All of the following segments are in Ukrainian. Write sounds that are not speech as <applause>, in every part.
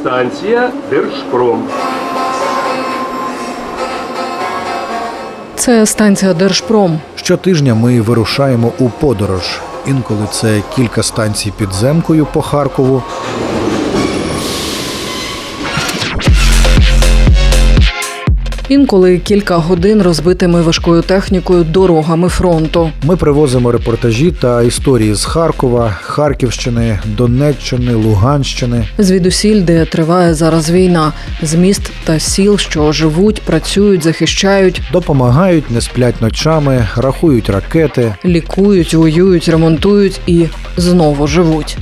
Станція Держпром. Це станція Держпром. Щотижня ми вирушаємо у подорож. Інколи це кілька станцій підземкою по Харкову. Інколи кілька годин розбитими важкою технікою дорогами фронту. Ми привозимо репортажі та історії з Харкова, Харківщини, Донеччини, Луганщини. Звідусіль, де триває зараз війна, з міст та сіл, що живуть, працюють, захищають, Допомагають, не сплять ночами, рахують ракети. лікують, воюють, ремонтують і знову живуть.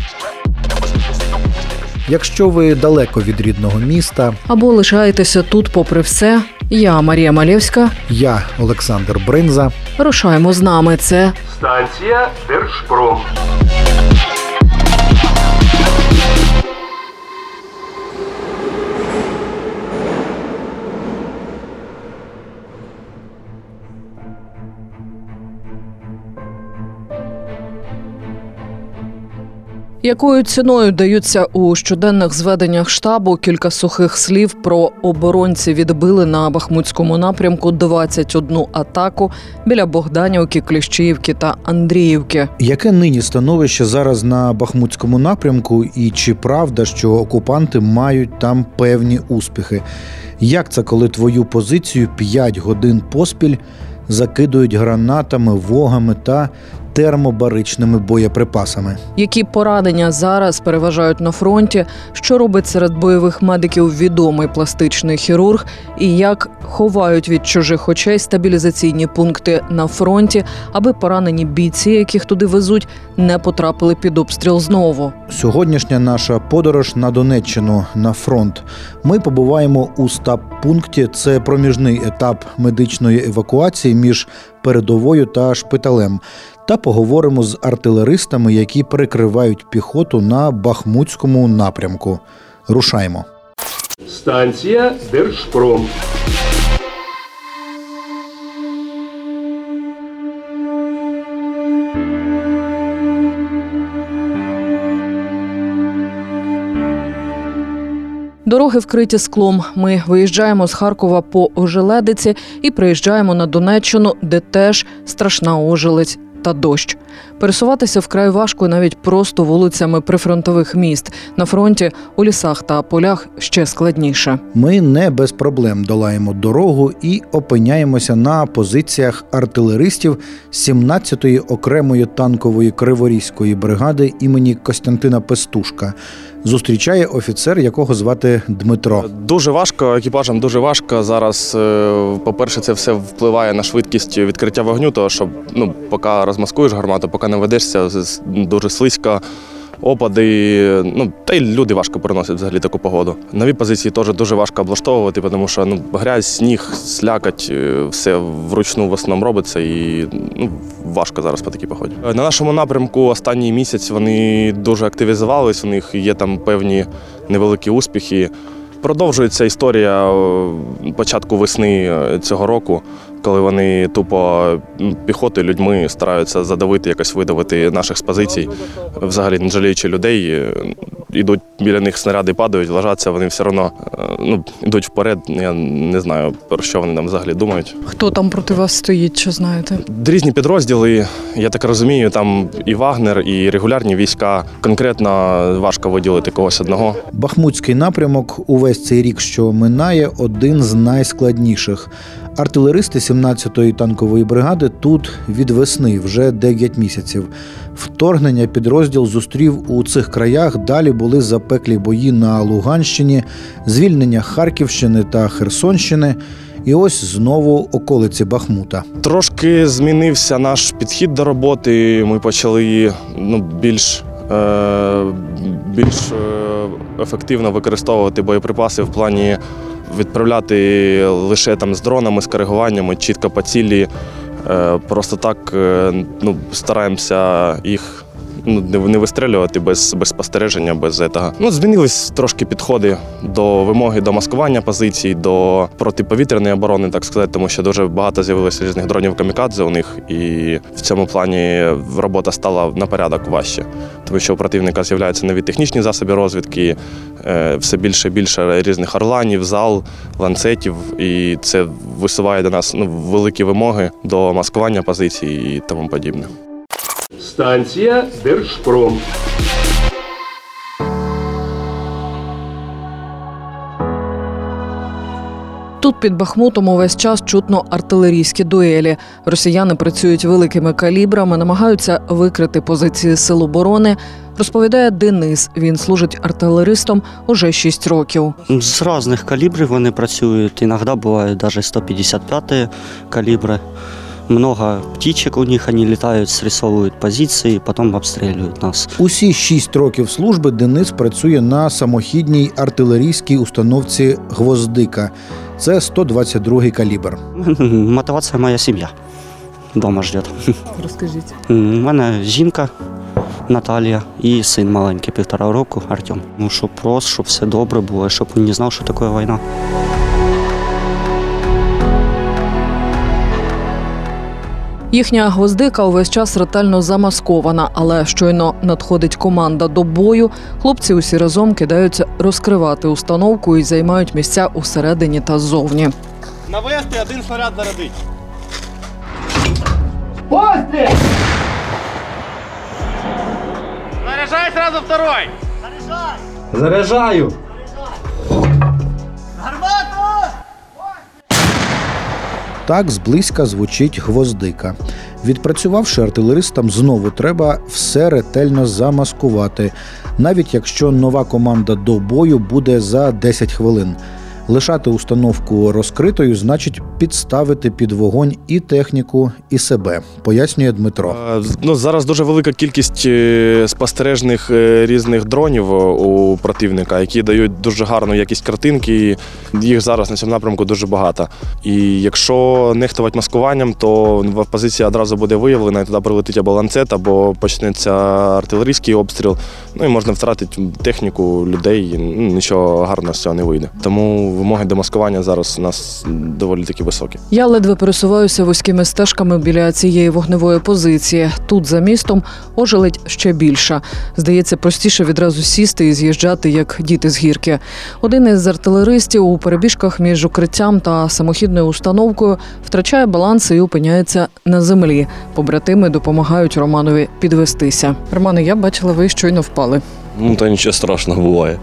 Якщо ви далеко від рідного міста, Або лишаєтеся тут, попри все. Я Марія Малєвська. я Олександр Бринза. Рушаємо з нами. Це Станція Держпром. Якою ціною даються у щоденних зведеннях штабу кілька сухих слів про оборонці відбили на Бахмутському напрямку 21 атаку біля Богданівки, Кліщіївки та Андріївки. Яке нині становище зараз на Бахмутському напрямку, і чи правда, що окупанти мають там певні успіхи? Як це, коли твою позицію 5 годин поспіль закидують гранатами, вогами та термобаричними боєприпасами? Які поранення зараз переважають на фронті, що робить серед бойових медиків відомий пластичний хірург, і як ховають від чужих очей стабілізаційні пункти на фронті, аби поранені бійці, яких туди везуть, не потрапили під обстріл знову. Сьогоднішня наша подорож на Донеччину на фронт. Ми побуваємо у стаб-пункті. Це проміжний етап медичної евакуації між передовою та шпиталем. Та поговоримо з артилеристами, які перекривають піхоту на Бахмутському напрямку. Рушаймо. Станція Держпром. Дороги вкриті склом. Ми виїжджаємо з Харкова по Ожеледиці і приїжджаємо на Донеччину, де теж страшна ожеледь та дощ. Пересуватися вкрай важко навіть просто вулицями прифронтових міст. На фронті у лісах та полях ще складніше. Ми не без проблем долаємо дорогу і опиняємося на позиціях артилеристів 17-ї окремої танкової криворізької бригади імені Костянтина Пестушка. Зустрічає офіцер, якого звати Дмитро. Дуже важко, екіпажам дуже важко. Зараз, е, по-перше, це все впливає на швидкість відкриття вогню, тому що ну, поки розмаскуєш гармату, поки не з- з- дуже слизько. Опади, ну та й люди важко переносять взагалі таку погоду. Нові позиції теж дуже важко облаштовувати, тому що ну грязь, сніг, слякать, е, все вручну в основному робиться і ну важко зараз по такій погоді. Е, На нашому напрямку останній місяць вони дуже активізувались. У них є там певні невеликі успіхи. Продовжується історія е, початку весни цього року, коли вони тупо піхотою, людьми стараються задавити, якось видавити наших з позицій, взагалі не жаліючи людей. е, Ідуть біля них снаряди падають, лежаться, вони все одно е, ну, йдуть вперед. Я не знаю, про що вони там взагалі думають. Хто там проти вас стоїть, що знаєте? Різні підрозділи, я так розумію, там і Вагнер, і регулярні війська. Конкретно важко виділити когось одного. Бахмутський напрямок увесь цей рік, що минає, один з найскладніших. Артилеристи 17-ї танкової бригади тут від весни вже 9 місяців. Вторгнення підрозділ зустрів у цих краях. Далі були запеклі бої на Луганщині, звільнення Харківщини та Херсонщини. І ось знову околиці Бахмута. Трошки змінився наш підхід до роботи. Ми почали ну, більш, е, більш е, ефективно використовувати боєприпаси в плані відправляти лише там з дронами, з коригуваннями, чітко по цілі. Е, просто так е, ну, стараємося їх ну, не, вистрелювати без, без спостереження, без этого. Ну, змінились трошки підходи до вимоги до маскування позицій, до протиповітряної оборони, так сказати, тому що дуже багато з'явилося різних дронів камікадзе у них, і в цьому плані робота стала на порядок важче, тому що у противника з'являються нові технічні засоби розвідки, е, все більше і більше різних орланів, зал, ланцетів, і це висуває до нас ну, великі вимоги до маскування позицій і тому подібне. Станція Держпром. Тут під Бахмутом увесь час чутно артилерійські дуелі. Росіяни працюють великими калібрами, намагаються викрити позиції сил оборони. Розповідає Денис. Він служить артилеристом уже 6 років. З різних калібрів вони працюють. Іноді бувають навіть 155 калібри. Много птичек у них, вони літають, срисовують позиції, потім обстрілюють нас. Усі шість років служби Денис працює на самохідній артилерійській установці Гвоздика. Це 122-й калібр. <laughs> Мотивація моя сім'я. Дома ждет. <laughs> Розкажіть. У мене жінка Наталія і син маленький, півтора року Артем. Ну, щоб просто, щоб все добре було, щоб він не знав, що таке війна. Їхня гвоздика увесь час ретельно замаскована, але щойно надходить команда до бою. Хлопці усі разом кидаються розкривати установку і займають місця усередині та ззовні. Навести один снаряд зарядить. Заряжай сразу второй! Заряджаю! Так зблизька звучить гвоздика. Відпрацювавши артилеристам, знову треба все ретельно замаскувати, навіть якщо нова команда до бою буде за 10 хвилин. Лишати установку розкритою значить підставити під вогонь і техніку, і себе, пояснює Дмитро. Е, Ну, зараз дуже велика кількість е, спостережних е, різних дронів у противника, які дають дуже гарну якість картинки. Їх зараз на цьому напрямку дуже багато. І якщо нехтувати маскуванням, то позиція одразу буде виявлена, і туди прилетить або ланцет, або почнеться артилерійський обстріл. Ну і можна втратити техніку, людей. ну, Нічого гарного з цього не вийде. Тому вимоги до маскування зараз у нас доволі таки високі. Я ледве пересуваюся вузькими стежками біля цієї вогневої позиції. Тут за містом ожеледь ще більша. Здається, простіше відразу сісти і з'їжджати, як діти з гірки. Один із артилеристів у перебіжках між укриттям та самохідною установкою втрачає баланс і опиняється на землі. Побратими допомагають Романові підвестися. Романе, я бачила, ви щойно впали. Ну, та нічого страшного буває.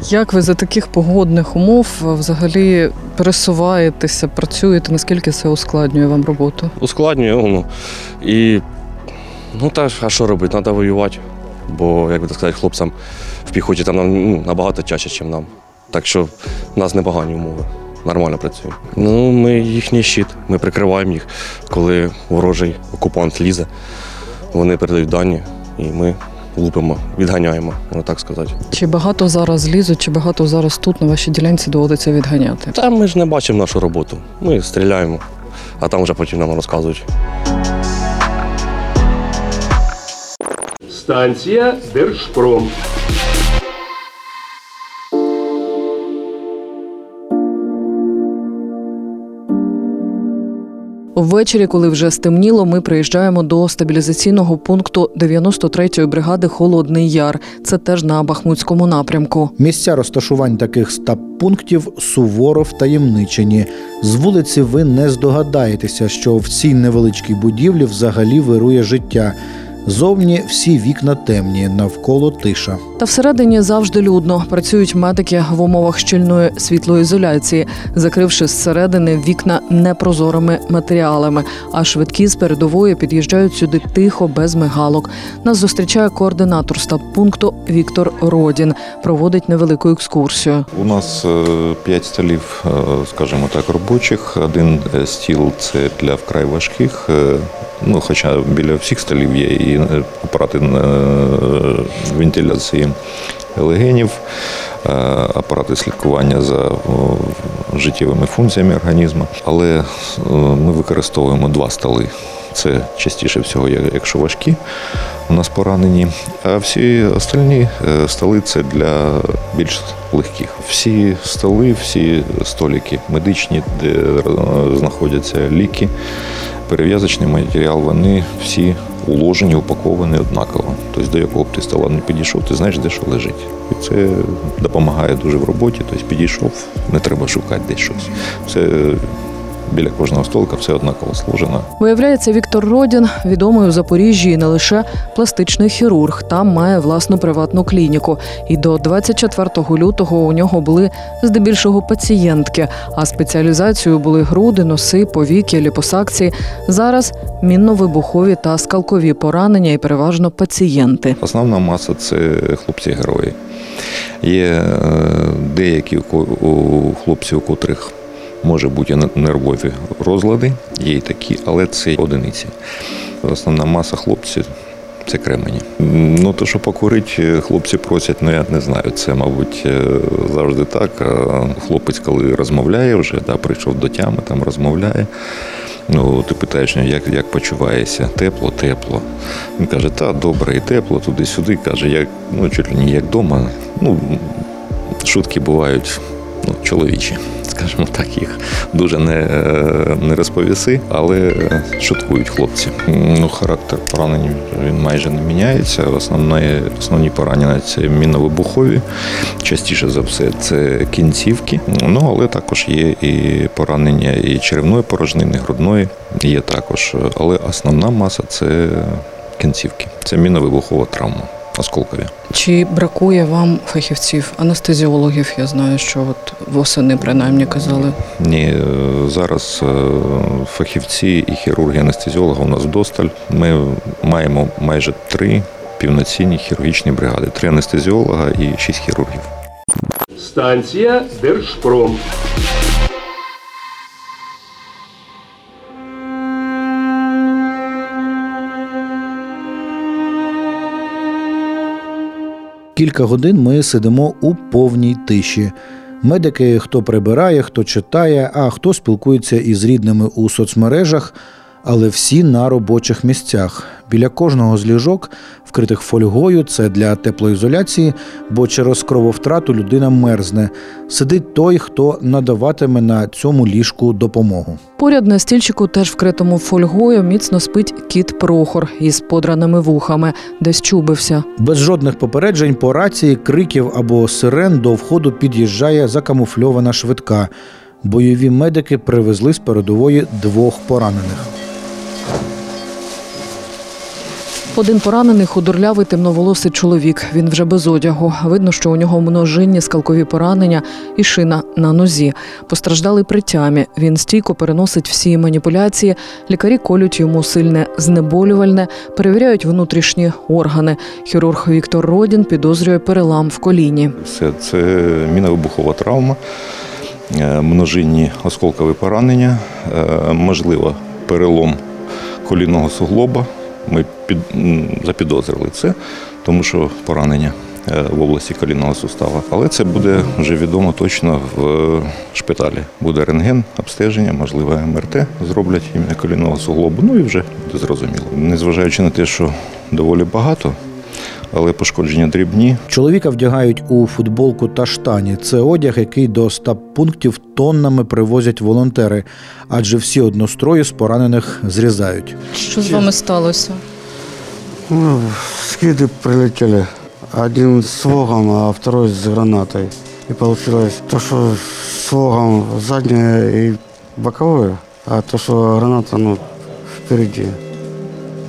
Як ви за таких погодних умов е, взагалі пересуваєтеся, працюєте? Наскільки це ускладнює вам роботу? Ускладнює воно. І ну та ж, а що робити? Треба воювати. Бо, як би так сказати, хлопцям в піхоті там ну, набагато чаще, ніж нам. Так що в нас непогані умови. Нормально працюємо. Ну, ми їхній щит, ми прикриваємо їх, коли ворожий окупант лізе. Вони передають дані, і ми лупимо, відганяємо, можна так сказати. Чи багато зараз лізуть, чи багато зараз тут на вашій ділянці доводиться відганяти? Та ми ж не бачимо нашу роботу. Ми стріляємо, а там вже потім нам розказують. Станція Держпром. Ввечері, коли вже стемніло, ми приїжджаємо до стабілізаційного пункту 93-ї бригади Холодний Яр. Це теж на Бахмутському напрямку. Місця розташувань таких стаб-пунктів суворо втаємничені. З вулиці ви не здогадаєтеся, що в цій невеличкій будівлі взагалі вирує життя. Зовні всі вікна темні, навколо тиша. Та всередині завжди людно. Працюють медики в умовах щільної світлоізоляції, закривши зсередини вікна непрозорими матеріалами. А швидкі з передової під'їжджають сюди тихо, без мигалок. Нас зустрічає координатор стаб-пункту Віктор Родін. Проводить невелику екскурсію. У нас е, п'ять столів, е, скажімо так, робочих. Один е, стіл це для вкрай важких. Ну, хоча біля всіх столів є і е, апарати е, вентиляції легенів, е, апарати слідкування за життєвими функціями організму. Але ми використовуємо два столи. Це частіше всього, якщо важкі у нас поранені, а всі остальні столи це для більш легких. Всі столи, всі столики медичні, де знаходяться ліки, перев'язочний матеріал, вони всі уложені, упаковані однаково. Тобто до якого б ти стола не підійшов, ти знаєш, де що лежить. І це допомагає дуже в роботі. Тобто підійшов, не треба шукати десь щось. Все біля кожного столика все однаково сложено. Виявляється, Віктор Родін відомий у Запоріжжі і не лише пластичний хірург. Там має власну приватну клініку. І до 24 лютого у нього були здебільшого пацієнтки, а спеціалізацією були груди, носи, повіки, ліпосакції. Зараз мінно-вибухові та скалкові поранення і переважно пацієнти. Основна маса це хлопці-герої. Є е, деякі у хлопців, у котрих може бути нервові розлади, є і такі, але це одиниці. Основна маса хлопців це кремені. Ну, то, що покурити, хлопці просять, ну я не знаю. Це, мабуть, е, завжди так. Хлопець, коли розмовляє вже, да, прийшов до тями, там розмовляє. Ну, ти питаєш, ну, як, як почуваєшся? Тепло, тепло. Він каже, та добре, і тепло, туди-сюди. Каже, як, ну, чуть ли не як вдома. Ну, шутки бувають ну, чоловічі, скажімо так, їх дуже не, е, не розповіси, але е, шуткують хлопці. Ну, характер поранень він майже не міняється. Основне, основні поранення це мінно-вибухові. Частіше за все це кінцівки. Ну, але також є і поранення і черевної порожнини, грудної є також. Але основна маса це кінцівки. Це мінно-вибухова травма. Осколкові. Чи бракує вам фахівців, анестезіологів? Я знаю, що от восени принаймні казали. Ні, е, зараз е, фахівці і хірурги анестезіологи у нас вдосталь. Ми маємо майже три півноцінні хірургічні бригади: три анестезіолога і шість хірургів. Станція Держпром. Кілька годин ми сидимо у повній тиші. Медики хто прибирає, хто читає, а хто спілкується із рідними у соцмережах, але всі на робочих місцях. Біля кожного з ліжок, вкритих фольгою, це для теплоізоляції, бо через крововтрату людина мерзне. Сидить той, хто надаватиме на цьому ліжку допомогу. Поряд на стільчику, теж вкритому фольгою, міцно спить кіт Прохор із подраними вухами, десь чубився. Без жодних попереджень по рації, криків або сирен до входу під'їжджає закамуфльована швидка. Бойові медики привезли з передової двох поранених. Один поранений худорлявий темноволосий чоловік. Він вже без одягу. Видно, що у нього множинні скалкові поранення і шина на нозі. Постраждалий при тямі. Він стійко переносить всі маніпуляції. Лікарі колють йому сильне знеболювальне, перевіряють внутрішні органи. Хірург Віктор Родін підозрює перелам в коліні. Все це міновибухова травма, е, множинні осколкові поранення, е, можливо, перелом колінного суглоба. Ми під, запідозрили це, тому що поранення е, в області колінного сустава. Але це буде вже відомо точно в е, шпиталі. Буде рентген, обстеження, можливо, МРТ зроблять ім'я колінного суглобу. Ну і вже буде зрозуміло. Незважаючи на те, що доволі багато, але пошкодження дрібні, Чоловіка вдягають у футболку та штані. Це одяг, який до стаб пунктів тоннами привозять волонтери, адже всі однострої з поранених зрізають. Що з вами сталося? Ну, скиды прилетели. Один с вогом, а второй с гранатой. И получилось то, что с вогом заднее и боковое, а то, что граната, ну, впереди.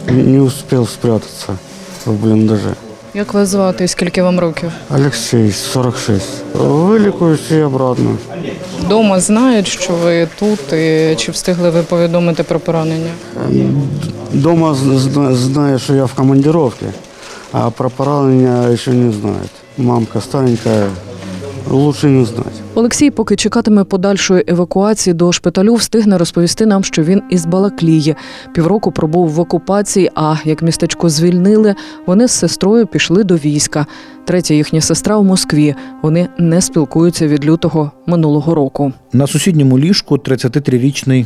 Не не успел спрятаться в блиндаже. Як вас звати і скільки вам років? Олексій, 46. Вылікуюсь і обратно. Дома знають, що ви тут, і чи встигли ви повідомити про поранення? Дома знає, що я в командировці, а про поранення ще не знають. Мамка старенькая, лучше не знать. Олексій, поки чекатиме подальшої евакуації до шпиталю, встигне розповісти нам, що він із Балаклії. Півроку пробув в окупації. А як містечко звільнили, вони з сестрою пішли до війська. Третя їхня сестра у Москві. Вони не спілкуються від лютого минулого року. На сусідньому ліжку 33-річний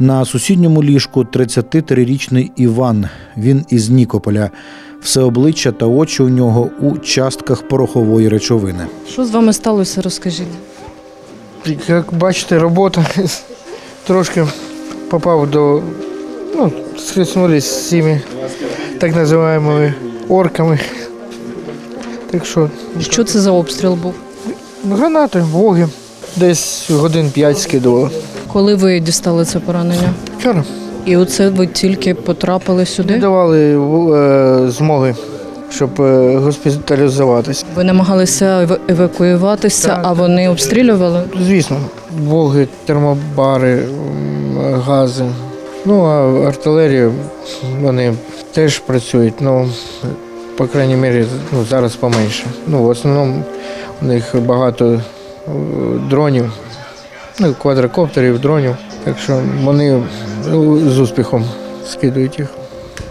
на сусідньому ліжку 33-річний Іван. Він із Нікополя. Все обличчя та очі у нього у частках порохової речовини. Що з вами сталося, розкажіть? Як бачите, робота трошки попав до. Ну, схлеснулись з цими так називаємо орками. Так що Що це за обстріл був? гранати, воги. Десь годин 5 скидували. Коли ви дістали це поранення? Вчора І оце ви тільки потрапили не сюди? давали е, змоги, щоб е, госпіталізуватися. Ви намагалися ев- евакуюватися, Так. а вони обстрілювали? Звісно, волги, термобари, м, гази. Ну, а артилерія, вони теж працюють, ну, по крайній мірі, ну, зараз поменше. Ну, в основному у них багато е, дронів, ну, квадрокоптерів, дронів. Так що вони ну, з успіхом скидують їх.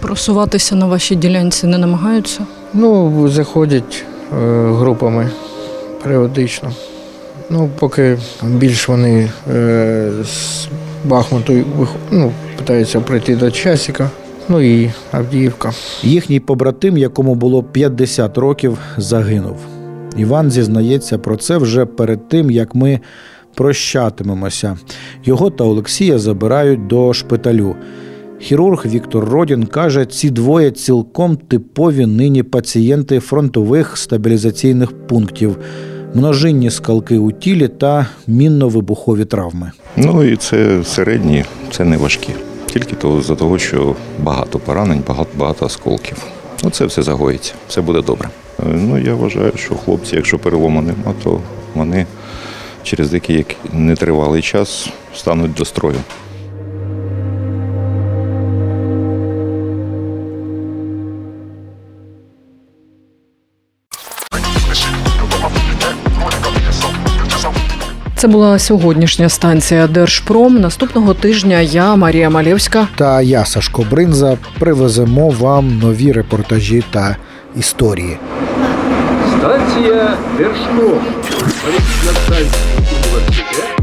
Просуватися на вашій ділянці не намагаються? Ну, заходять е, групами періодично. Ну, поки більш вони е, з Бахмуту ну, питаються прийти до часика, ну і Авдіївка. Їхній побратим, якому було 50 років, загинув. Іван зізнається про це вже перед тим, як ми прощатимемося. Його та Олексія забирають до шпиталю. Хірург Віктор Родін каже, ці двоє цілком типові нині пацієнти фронтових стабілізаційних пунктів, множинні скалки у тілі та мінно-вибухові травми. Ну і це середні, це не важкі. Тільки то за того, що багато поранень, багато, багато осколків. Ну, це все загоїться, все буде добре. Е, Ну, я вважаю, що хлопці, якщо перелому нема, то вони через деякий нетривалий час стануть до строю. Це була сьогоднішня станція Держпром. Наступного тижня я, Марія Малєвська, Та я, Сашко Бринза, привеземо вам нові репортажі та історії. Станція Держпром. Let's begin.